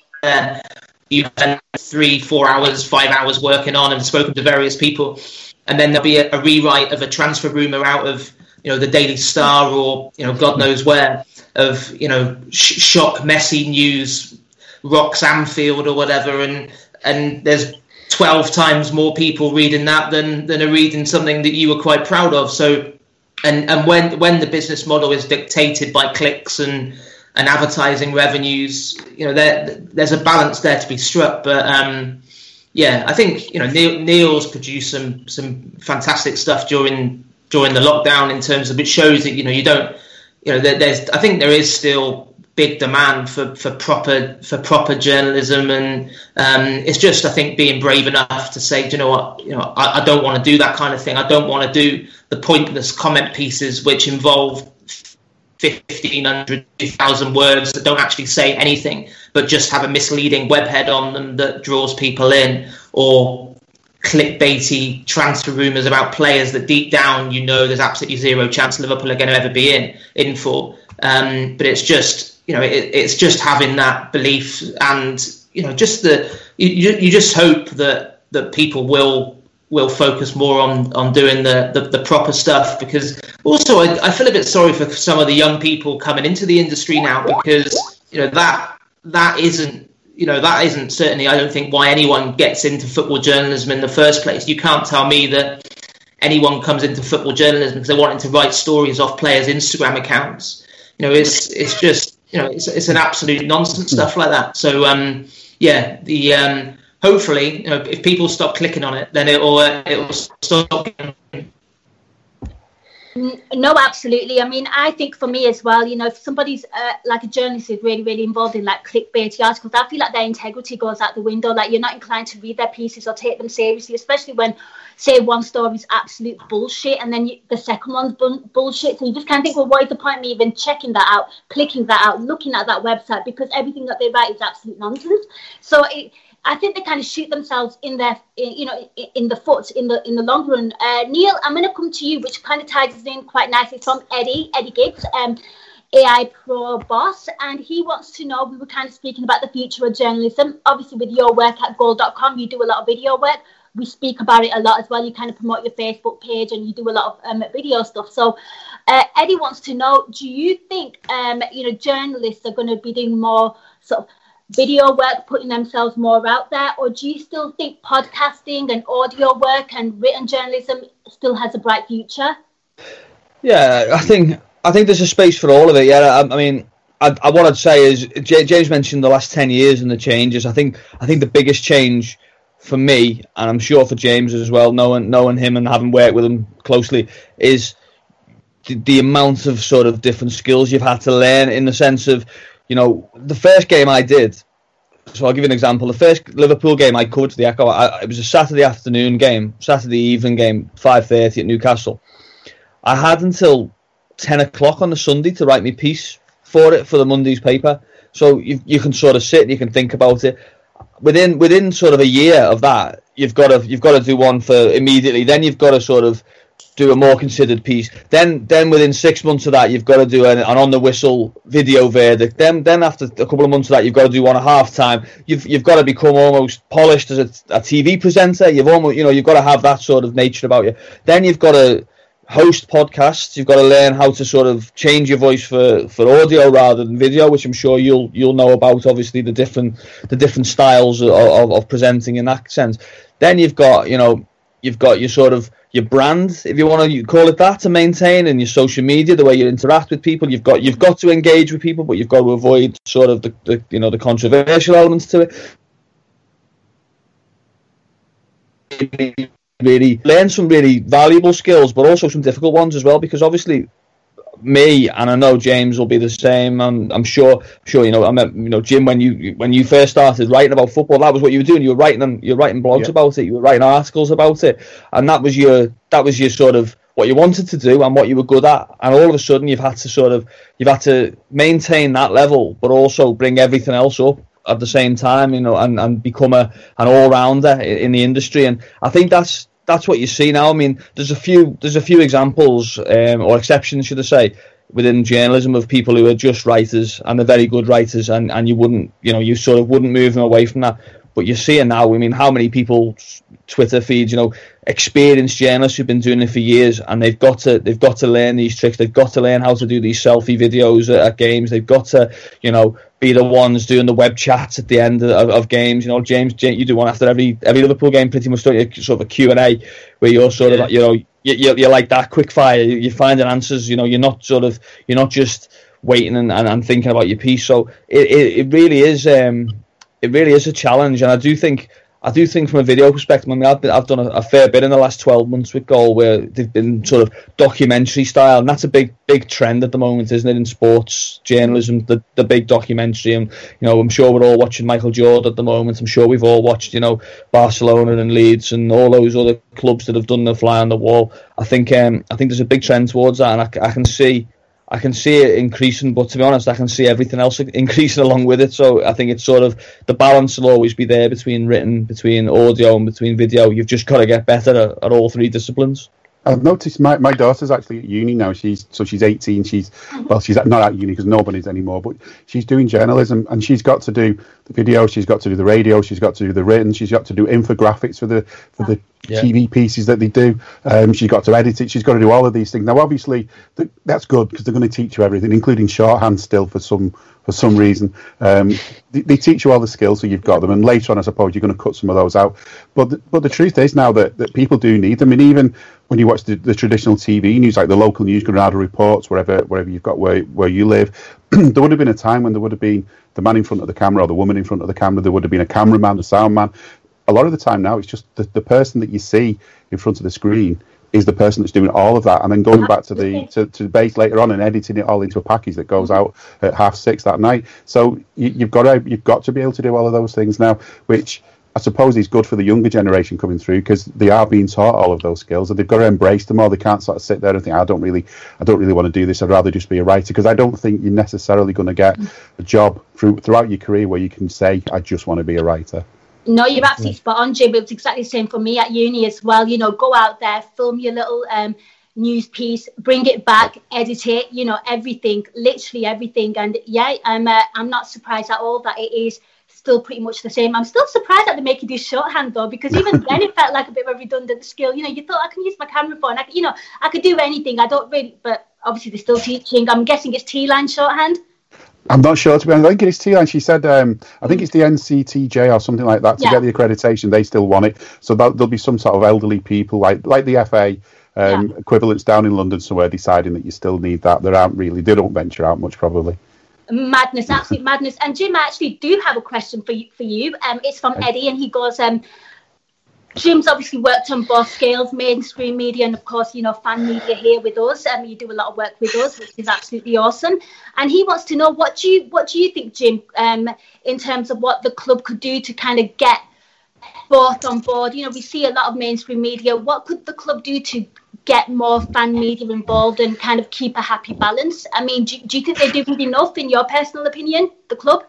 you spend three, four hours, five hours working on and spoken to various people, and then there'll be a, a rewrite of a transfer rumor out of you know the Daily Star or you know God knows where of you know sh- shock Messi news rocks Anfield or whatever, and and there's 12 times more people reading that than than are reading something that you were quite proud of. So and and when when the business model is dictated by clicks and and advertising revenues. You know, there, there's a balance there to be struck. But um, yeah, I think you know Neil, Neil's produced some some fantastic stuff during during the lockdown in terms of it shows that you know you don't you know there, there's I think there is still big demand for, for proper for proper journalism and um, it's just I think being brave enough to say you know what you know I, I don't want to do that kind of thing I don't want to do the pointless comment pieces which involve 1500 2000 words that don't actually say anything but just have a misleading webhead on them that draws people in or clickbaity transfer rumours about players that deep down you know there's absolutely zero chance Liverpool are going to ever be in in for. Um, but it's just you know it, it's just having that belief and you know just the you, you just hope that that people will will focus more on on doing the, the, the proper stuff because also I, I, feel a bit sorry for some of the young people coming into the industry now because you know that that isn't you know that isn't certainly I don't think why anyone gets into football journalism in the first place. You can't tell me that anyone comes into football journalism because they're wanting to write stories off players' Instagram accounts. You know, it's it's just you know it's it's an absolute nonsense stuff like that. So um, yeah, the um, hopefully, you know, if people stop clicking on it, then it'll uh, it'll stop. No, absolutely. I mean, I think for me as well, you know, if somebody's uh, like a journalist is really, really involved in like clickbaity articles, I feel like their integrity goes out the window. Like you're not inclined to read their pieces or take them seriously, especially when, say, one story is absolute bullshit and then you, the second one's bu- bullshit. So you just kind of think, well, what is the point of me even checking that out, clicking that out, looking at that website because everything that they write is absolute nonsense. So it, I think they kind of shoot themselves in their, you know, in the foot in the in the long run. Uh, Neil, I'm going to come to you, which kind of ties in quite nicely from Eddie, Eddie Gibbs, um, AI Pro boss, and he wants to know. We were kind of speaking about the future of journalism. Obviously, with your work at Goal.com, you do a lot of video work. We speak about it a lot as well. You kind of promote your Facebook page and you do a lot of um, video stuff. So, uh, Eddie wants to know: Do you think, um, you know, journalists are going to be doing more sort of video work putting themselves more out there? Or do you still think podcasting and audio work and written journalism still has a bright future? Yeah i think i think there's a space for all of it yeah. I, I mean I, I, what i'd say is james mentioned the last 10 years and the changes. I think i think the biggest change for me and i'm sure for james as well knowing knowing him and having worked with him closely is the, the amount of sort of different skills you've had to learn in the sense of you know, the first game I did. So I'll give you an example. The first Liverpool game I covered to the Echo, I, it was a Saturday afternoon game, Saturday evening game, five thirty at Newcastle. I had until ten o'clock on the Sunday to write me piece for it for the Monday's paper. So you you can sort of sit and you can think about it. Within within sort of a year of that, you've got to you've got to do one for immediately. Then you've got to sort of do a more considered piece. Then, then within six months of that, you've got to do an, an on the whistle video verdict. Then, then after a couple of months of that, you've got to do one at half time. You've you've got to become almost polished as a, a TV presenter. You've almost you know you've got to have that sort of nature about you. Then you've got to host podcasts. You've got to learn how to sort of change your voice for, for audio rather than video, which I'm sure you'll you'll know about. Obviously, the different the different styles of, of, of presenting in that sense. Then you've got you know you've got your sort of your brand, if you want to call it that, to maintain, and your social media, the way you interact with people. You've got you've got to engage with people, but you've got to avoid sort of the, the you know the controversial elements to it. Really learn some really valuable skills, but also some difficult ones as well, because obviously me, and I know James will be the same. I'm, I'm sure, sure. You know, I met, you know, Jim when you when you first started writing about football, that was what you were doing. You were writing them, you were writing blogs yeah. about it, you were writing articles about it, and that was your that was your sort of what you wanted to do and what you were good at. And all of a sudden, you've had to sort of you've had to maintain that level, but also bring everything else up at the same time. You know, and, and become a an all rounder in the industry. And I think that's that's what you see now. I mean, there's a few there's a few examples um, or exceptions, should I say, within journalism of people who are just writers and they're very good writers, and, and you wouldn't you know you sort of wouldn't move them away from that. But you're seeing now. I mean, how many people Twitter feeds, you know, experienced journalists who've been doing it for years, and they've got to they've got to learn these tricks. They've got to learn how to do these selfie videos at, at games. They've got to, you know, be the ones doing the web chats at the end of, of games. You know, James, you do one after every every Liverpool game, pretty much, don't you? Sort of a Q and A where you're sort yeah. of, you know, you, you're like that quick fire. You're finding answers. You know, you're not sort of, you're not just waiting and, and, and thinking about your piece. So it, it, it really is, um, it really is a challenge, and I do think I do think from a video perspective, I mean, I've, been, I've done a, a, fair bit in the last 12 months with Goal where they've been sort of documentary style, and that's a big, big trend at the moment, isn't it, in sports journalism, the, the big documentary. And, you know, I'm sure we're all watching Michael Jordan at the moment. I'm sure we've all watched, you know, Barcelona and Leeds and all those other clubs that have done the fly on the wall. I think, um, I think there's a big trend towards that, and I, I can see I can see it increasing, but to be honest, I can see everything else increasing along with it. So I think it's sort of the balance will always be there between written, between audio, and between video. You've just got to get better at, at all three disciplines. I've noticed my, my daughter's actually at uni now. She's so she's 18. She's well, she's not at uni because nobody's anymore, but she's doing journalism and she's got to do the video, she's got to do the radio, she's got to do the written, she's got to do infographics for the for the yeah. TV pieces that they do. Um, she's got to edit it. She's got to do all of these things. Now, obviously, th- that's good because they're going to teach you everything, including shorthand still for some for some reason. Um, they, they, teach you all the skills, so you've got them. And later on, I suppose you're going to cut some of those out. But the, but the truth is now that, that people do need them. I mean, even when you watch the, the traditional TV news, like the local news, Granada reports, wherever wherever you've got where where you live, there would have been a time when there would have been the man in front of the camera or the woman in front of the camera. There would have been a cameraman, a sound man a lot of the time now it's just the, the person that you see in front of the screen is the person that's doing all of that, and then going back to the to, to the base later on and editing it all into a package that goes mm-hmm. out at half six that night. So you, you've got to you've got to be able to do all of those things now, which I suppose is good for the younger generation coming through because they are being taught all of those skills and they've got to embrace them all. They can't sort of sit there and think, I don't really, I don't really want to do this. I'd rather just be a writer because I don't think you're necessarily going to get mm. a job through, throughout your career where you can say, I just want to be a writer. No, you're absolutely spot on, Jim. It was exactly the same for me at uni as well. You know, go out there, film your little um, news piece, bring it back, edit it. You know, everything, literally everything. And yeah, I'm uh, I'm not surprised at all that it is still pretty much the same. I'm still surprised that they're making this shorthand though, because even then it felt like a bit of a redundant skill. You know, you thought I can use my camera phone, I, you know, I could do anything. I don't really, but obviously they're still teaching. I'm guessing it's Teeline shorthand. I'm not sure to be honest. I think it's Teeline. She said, um, I think it's the NCTJ or something like that to yeah. get the accreditation. They still want it, so there'll be some sort of elderly people like like the FA. Um, yeah. equivalents down in London somewhere deciding that you still need that. There aren't really, they don't venture out much probably madness, absolute madness. And Jim, I actually do have a question for you. For you, um, it's from Eddie, and he goes, um, Jim's obviously worked on both scales, mainstream media, and of course, you know, fan media here with us. Um, you do a lot of work with us, which is absolutely awesome. And he wants to know what do you what do you think, Jim, um, in terms of what the club could do to kind of get both on board. You know, we see a lot of mainstream media. What could the club do to get more fan media involved and kind of keep a happy balance? I mean, do, do you think they're doing enough, in your personal opinion, the club?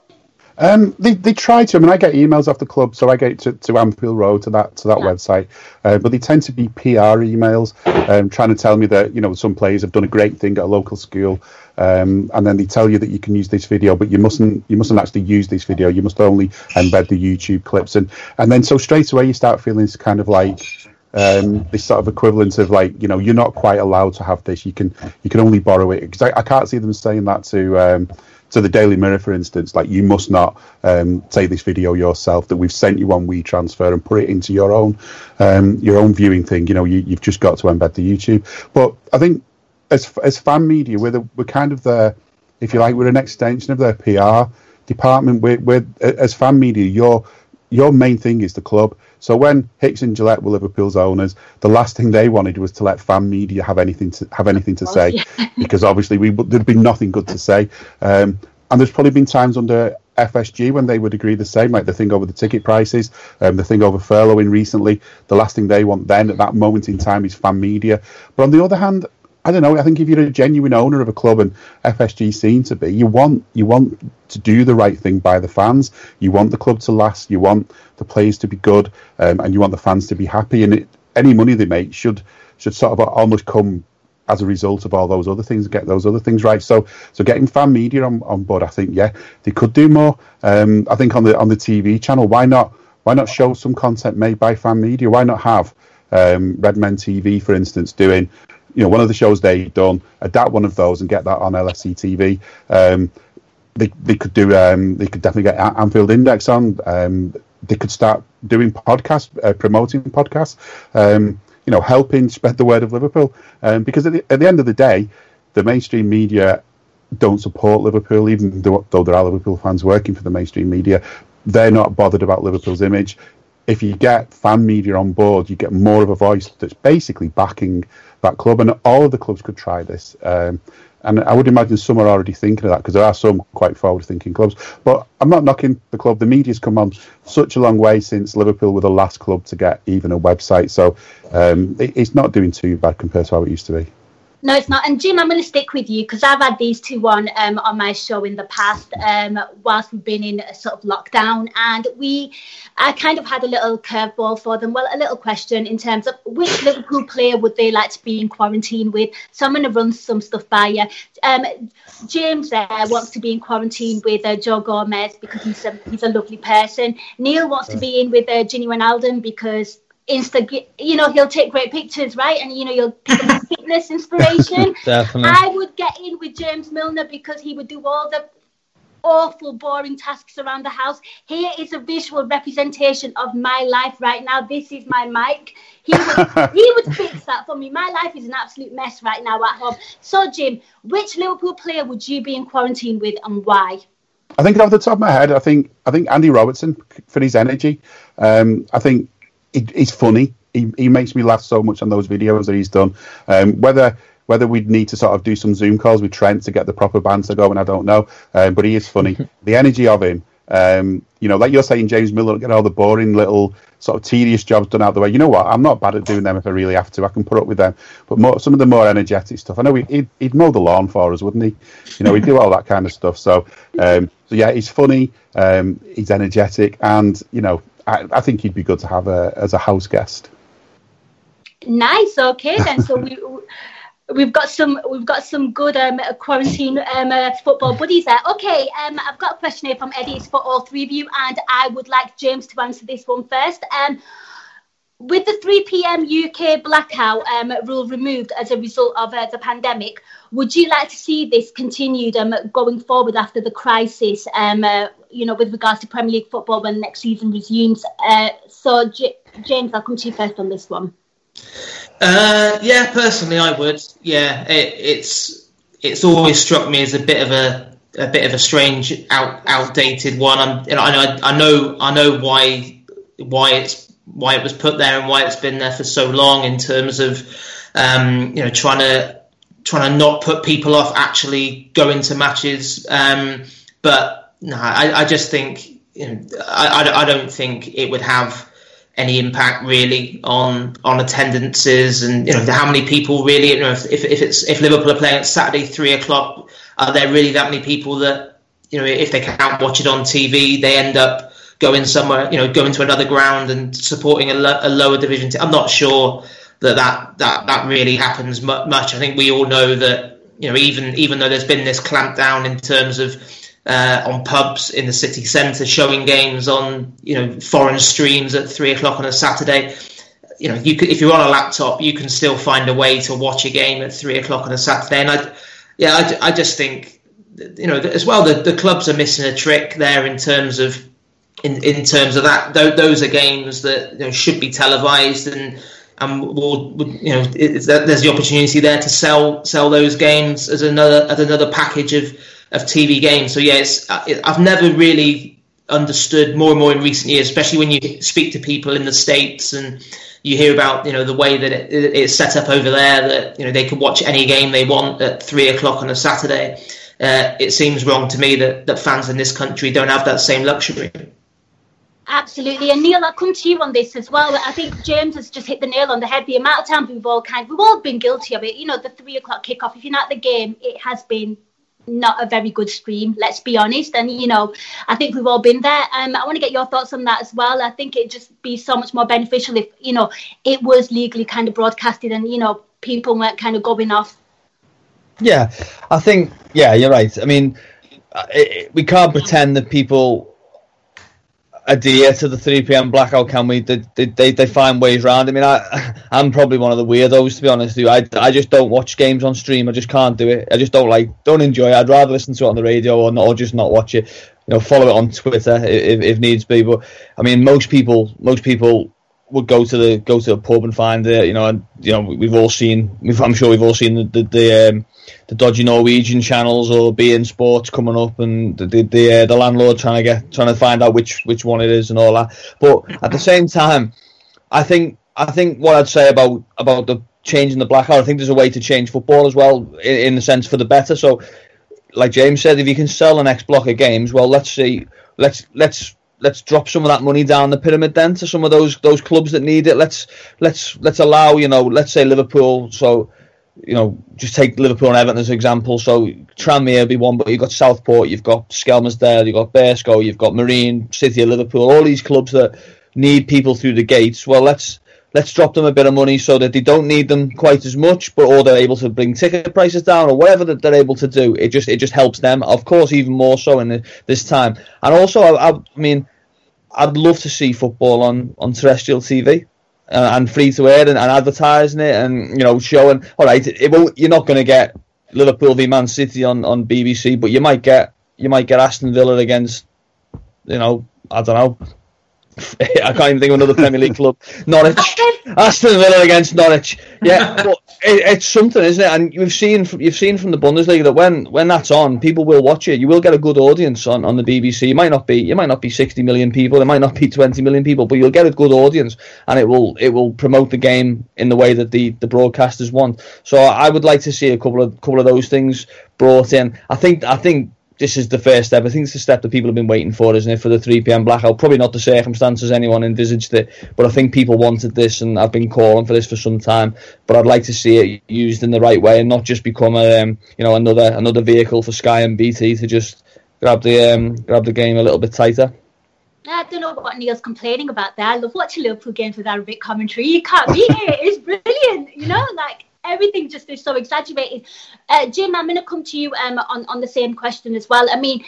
Um, they they try to. I mean, I get emails off the club, so I get to, to Anfield Road to that to that yeah. website. Uh, but they tend to be PR emails, um, trying to tell me that you know some players have done a great thing at a local school, um, and then they tell you that you can use this video, but you mustn't you mustn't actually use this video. You must only embed the YouTube clips, and and then so straight away you start feeling kind of like um, this sort of equivalent of like you know you're not quite allowed to have this. You can you can only borrow it because I, I, can't see them saying that to. Um, to the Daily Mirror, for instance, like you must not um, take this video yourself. That we've sent you on WeTransfer and put it into your own um, your own viewing thing. You know, you, have just got to embed the YouTube. But I think as as fan media, we're the, we're kind of the, if you like, we're an extension of their PR department. We're, we're as fan media, your your main thing is the club. So when Hicks and Gillett were Liverpool's owners, the last thing they wanted was to let fan media have anything to have anything to say, yeah. because obviously we there'd been nothing good to say. Um, and there's probably been times under FSG when they would agree the same, like the thing over the ticket prices, um, the thing over furloughing recently. The last thing they want then at that moment in time is fan media. But on the other hand, I don't know. I think if you're a genuine owner of a club, and FSG seem to be, you want you want to do the right thing by the fans. You want the club to last. You want the players to be good, um, and you want the fans to be happy. And it, any money they make should should sort of almost come as a result of all those other things, get those other things right. So, so getting fan media on, on board, I think, yeah, they could do more. Um, I think on the on the TV channel, why not? Why not show some content made by fan media? Why not have um, Redmen TV, for instance, doing you know one of the shows they've done, adapt one of those and get that on LFC TV. Um, they they could do um, they could definitely get Anfield Index on. Um, they could start doing podcasts, uh, promoting podcasts. Um, you know, helping spread the word of Liverpool. Um, because at the, at the end of the day, the mainstream media don't support Liverpool, even though, though there are Liverpool fans working for the mainstream media. They're not bothered about Liverpool's image. If you get fan media on board, you get more of a voice that's basically backing that club, and all of the clubs could try this. Um, and I would imagine some are already thinking of that because there are some quite forward-thinking clubs. But I'm not knocking the club. The media's come on such a long way since Liverpool were the last club to get even a website, so um, it, it's not doing too bad compared to how it used to be. No, it's not. And Jim, I'm going to stick with you because I've had these two on um, on my show in the past um, whilst we've been in a sort of lockdown, and we, I kind of had a little curveball for them. Well, a little question in terms of which Liverpool player would they like to be in quarantine with. So I'm going to run some stuff by you. Um, James there wants to be in quarantine with uh, Joe Gomez because he's a he's a lovely person. Neil wants to be in with uh, Gini Wijnaldum because Insta, you know, he'll take great pictures, right? And you know, you'll give him fitness inspiration. Definitely. I would get in with James Milner because he would do all the awful, boring tasks around the house. Here is a visual representation of my life right now. This is my mic. He would, he would fix that for me. My life is an absolute mess right now at home. So, Jim, which Liverpool player would you be in quarantine with and why? I think off the top of my head, I think I think Andy Robertson for his energy. Um, I think he's funny. he, he makes me laugh so much on those videos that he's done. Um, whether whether we'd need to sort of do some Zoom calls with Trent to get the proper banter going, I don't know. Um, but he is funny. the energy of him, um, you know, like you're saying, James Milner, get all the boring little sort of tedious jobs done out the way. You know what? I'm not bad at doing them if I really have to. I can put up with them. But more, some of the more energetic stuff, I know he'd, he'd mow the lawn for us, wouldn't he? You know, he'd do all that kind of stuff. So, um, so yeah, he's funny, um, he's energetic, and you know, I, I think he'd be good to have a, as a house guest. Nice. Okay, then. So we we've got some we've got some good um, quarantine um, uh, football buddies there. Okay, um, I've got a question here from Eddie. It's for all three of you, and I would like James to answer this one first. Um, with the 3 p.m. UK blackout um, rule removed as a result of uh, the pandemic, would you like to see this continued um, going forward after the crisis? Um, uh, you know, with regards to Premier League football when next season resumes. Uh, so, J- James, I'll come to you first on this one. Uh, yeah, personally, I would. Yeah, it, it's it's always struck me as a bit of a a bit of a strange, out, outdated one. I'm, you know, I know, I know, I know why why it's why it was put there and why it's been there for so long in terms of um, you know trying to trying to not put people off actually going to matches. Um, but no, I, I just think you know, I, I, I don't think it would have any impact really on on attendances and you know how many people really you know if, if it's if Liverpool are playing at Saturday three o'clock are there really that many people that you know if they can't watch it on TV they end up going somewhere you know going to another ground and supporting a, lo- a lower division team. I'm not sure that that that, that really happens much I think we all know that you know even even though there's been this clampdown in terms of uh, on pubs in the city centre, showing games on you know foreign streams at three o'clock on a Saturday. You know, you could, if you're on a laptop, you can still find a way to watch a game at three o'clock on a Saturday. And I, yeah, I, I just think you know as well the, the clubs are missing a trick there in terms of in, in terms of that those are games that you know, should be televised and and we'll, you know there's the opportunity there to sell sell those games as another as another package of of TV games. So yeah, uh, I've never really understood more and more in recent years, especially when you speak to people in the states and you hear about you know the way that it, it's set up over there that you know they can watch any game they want at three o'clock on a Saturday. Uh, it seems wrong to me that, that fans in this country don't have that same luxury. Absolutely, and Neil, I'll come to you on this as well. I think James has just hit the nail on the head. The amount of times we've all kind, we've all been guilty of it. You know, the three o'clock kickoff. If you're not at the game, it has been not a very good stream, let's be honest. And, you know, I think we've all been there. Um, I want to get your thoughts on that as well. I think it'd just be so much more beneficial if, you know, it was legally kind of broadcasted and, you know, people weren't kind of going off. Yeah, I think, yeah, you're right. I mean, it, it, we can't pretend that people adhere to the 3 p.m. blackout, can we? They, they, they find ways around. I mean, I, I'm probably one of the weirdos, to be honest with you. I, I just don't watch games on stream. I just can't do it. I just don't like, don't enjoy it. I'd rather listen to it on the radio or, not, or just not watch it. You know, follow it on Twitter if, if needs be. But I mean, most people, most people would go to the go to a pub and find it. You know, and you know, we've all seen. I'm sure we've all seen the the, the um, the dodgy Norwegian channels or beIN Sports coming up, and the the, uh, the landlord trying to get trying to find out which which one it is and all that. But at the same time, I think I think what I'd say about about the changing the blackout, I think there's a way to change football as well in, in the sense for the better. So, like James said, if you can sell the next block of games, well, let's see, let's let's let's drop some of that money down the pyramid then to some of those those clubs that need it. Let's let's let's allow you know, let's say Liverpool. So you know, just take Liverpool and Everton as an example. So Tranmere be one, but you've got Southport, you've got Skelmersdale, you've got Burscough, you've got Marine, City of Liverpool, all these clubs that need people through the gates. Well, let's let's drop them a bit of money so that they don't need them quite as much, but or they're able to bring ticket prices down or whatever that they're able to do. It just it just helps them, of course, even more so in the, this time. And also, I, I mean, I'd love to see football on on terrestrial TV uh, and free to air and, and, advertising it and you know showing all right it, it won't you're not going to get Liverpool v Man City on, on BBC but you might get you might get Aston Villa against you know I don't know I can't even think of another Premier League club. Norwich, Aston Villa against Norwich. Yeah, but it, it's something, isn't it? And you've seen you've seen from the Bundesliga that when when that's on, people will watch it. You will get a good audience on, on the BBC. You might not be you might not be sixty million people. It might not be twenty million people, but you'll get a good audience, and it will it will promote the game in the way that the the broadcasters want. So I would like to see a couple of couple of those things brought in. I think I think this is the first step. I think it's a step that people have been waiting for, isn't it, for the 3 p.m. blackout? Probably not the circumstances anyone envisaged it, but I think people wanted this, and I've been calling for this for some time. But I'd like to see it used in the right way and not just become a, um, you know, another another vehicle for Sky and BT to just grab the um, grab the game a little bit tighter. I don't know what Neil's complaining about there. I love watching Liverpool games without with Arabic commentary. You can't beat it. It's brilliant, you know, like everything just is so exaggerated. Uh, Jim, I'm going to come to you um, on, on the same question as well. I mean,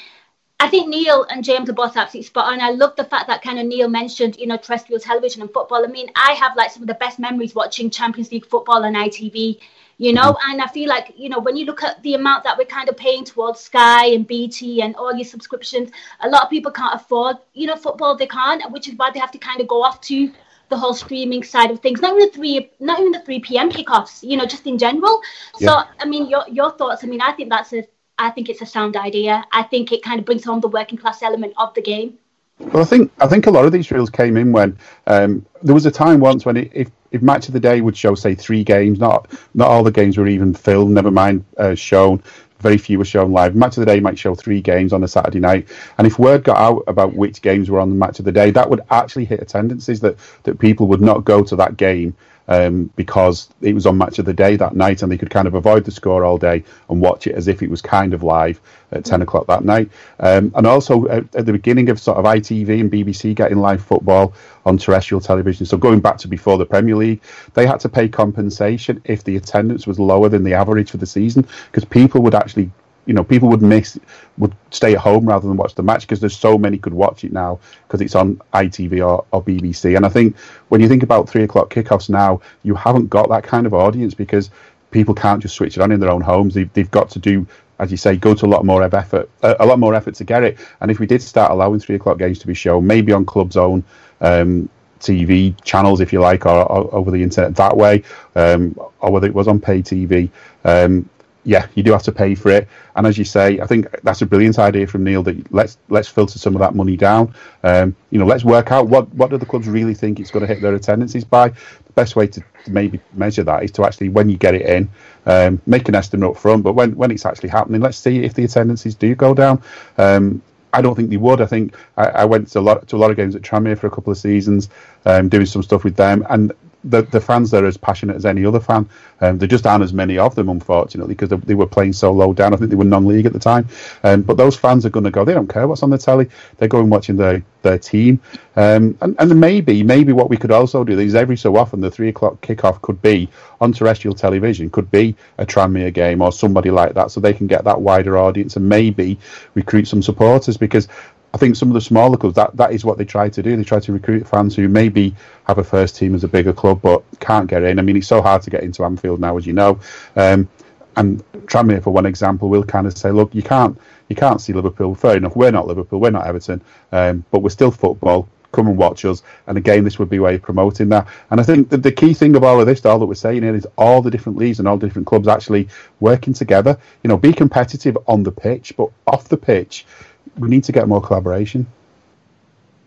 I think Neil and James are both absolutely spot on. I love the fact that kind of Neil mentioned, you know, terrestrial television and football. I mean, I have like some of the best memories watching Champions League football on ITV, you know, mm-hmm. and I feel like, you know, when you look at the amount that we're kind of paying towards Sky and BT and all your subscriptions, a lot of people can't afford, you know, football. They can't, which is why they have to kind of go off to the whole streaming side of things. Not even the three, not even the three p.m. kickoffs. You know, just in general. Yeah. So, I mean, your your thoughts. I mean, I think that's a, I think it's a sound idea. I think it kind of brings home the working class element of the game. Well, I think I think a lot of these rules came in when um, there was a time once when it, if if match of the day would show say three games, not not all the games were even filmed, never mind uh, shown very few were shown live. Match of the day might show three games on a Saturday night, and if word got out about which games were on the match of the day, that would actually hit attendances that that people would not go to that game um, because it was on match of the day that night, and they could kind of avoid the score all day and watch it as if it was kind of live at ten o'clock that night. Um, and also at, at, the beginning of sort of ITV and BBC getting live football on terrestrial television, so going back to before the Premier League, they had to pay compensation if the attendance was lower than the average for the season because people would actually you know people would miss would stay at home rather than watch the match because there's so many could watch it now because it's on ITV or, or BBC. And I think when you think about three o'clock kickoffs now, you haven't got that kind of audience because people can't just switch it on in their own homes. They've, they've got to do as you say, go to a lot more effort, a lot more effort to get it. And if we did start allowing three o'clock games to be shown, maybe on Club's own um, TV channels, if you like, or, or, over the internet that way, um, or whether it was on pay TV, um, yeah, you do have to pay for it. And as you say, I think that's a brilliant idea from Neil that let's let's filter some of that money down. Um, you know, let's work out what what do the clubs really think it's going to hit their attendances by. The best way to, maybe measure that is to actually when you get it in, um, make an estimate up front. But when when it's actually happening, let's see if the attendances do go down. Um, I don't think they would. I think I, I, went to a lot to a lot of games at Tranmere for a couple of seasons, um, doing some stuff with them, and the, the fans there are as passionate as any other fan. Um, there just aren't as many of them, unfortunately, because they, they, were playing so low down. I think they were non-league at the time. Um, but those fans are going to go. They don't care what's on the telly. They're going watching their their team. Um, and, and maybe maybe what we could also do is every so often the three o'clock kickoff could be on terrestrial television, could be a Tranmere game or somebody like that, so they can get that wider audience and maybe recruit some supporters because I think some of the smaller clubs that that is what they try to do. They try to recruit fans who maybe have a first team as a bigger club but can't get in. I mean, it's so hard to get into Anfield now, as you know. Um, and Tranmere, for one example, will kind of say, look, you can't you can't see Liverpool. Fair enough, we're not Liverpool, we're not Everton, um, but we're still football. Come and watch us. And again, this would be way of promoting that. And I think that the key thing of all of this, all that we're saying here, is all the different leagues and all the different clubs actually working together. You know, be competitive on the pitch, but off the pitch, we need to get more collaboration.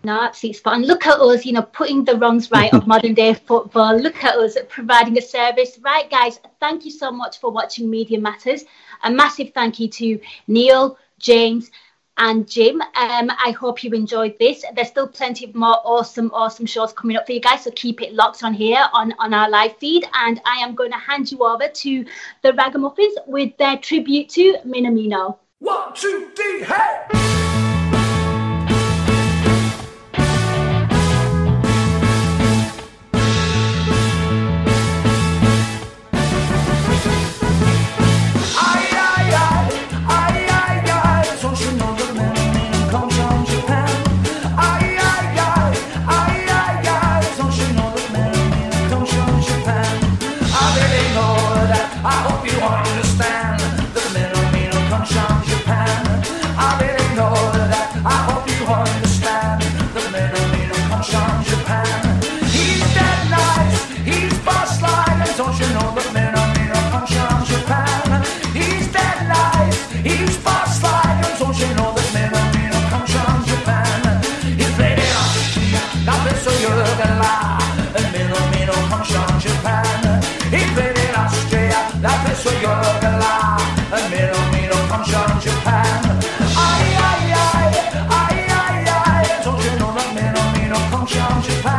No, absolutely spot on. Look at us, you know, putting the wrongs right of modern day football. Look at us providing a service. Right, guys, thank you so much for watching Media Matters. A massive thank you to Neil, James, and Jim. Um, I hope you enjoyed this. There's still plenty of more awesome, awesome shows coming up for you guys. So keep it locked on here on, on our live feed. And I am going to hand you over to the Ragamuffins with their tribute to Minamino. One, two, three, hey! jump, jump, jump.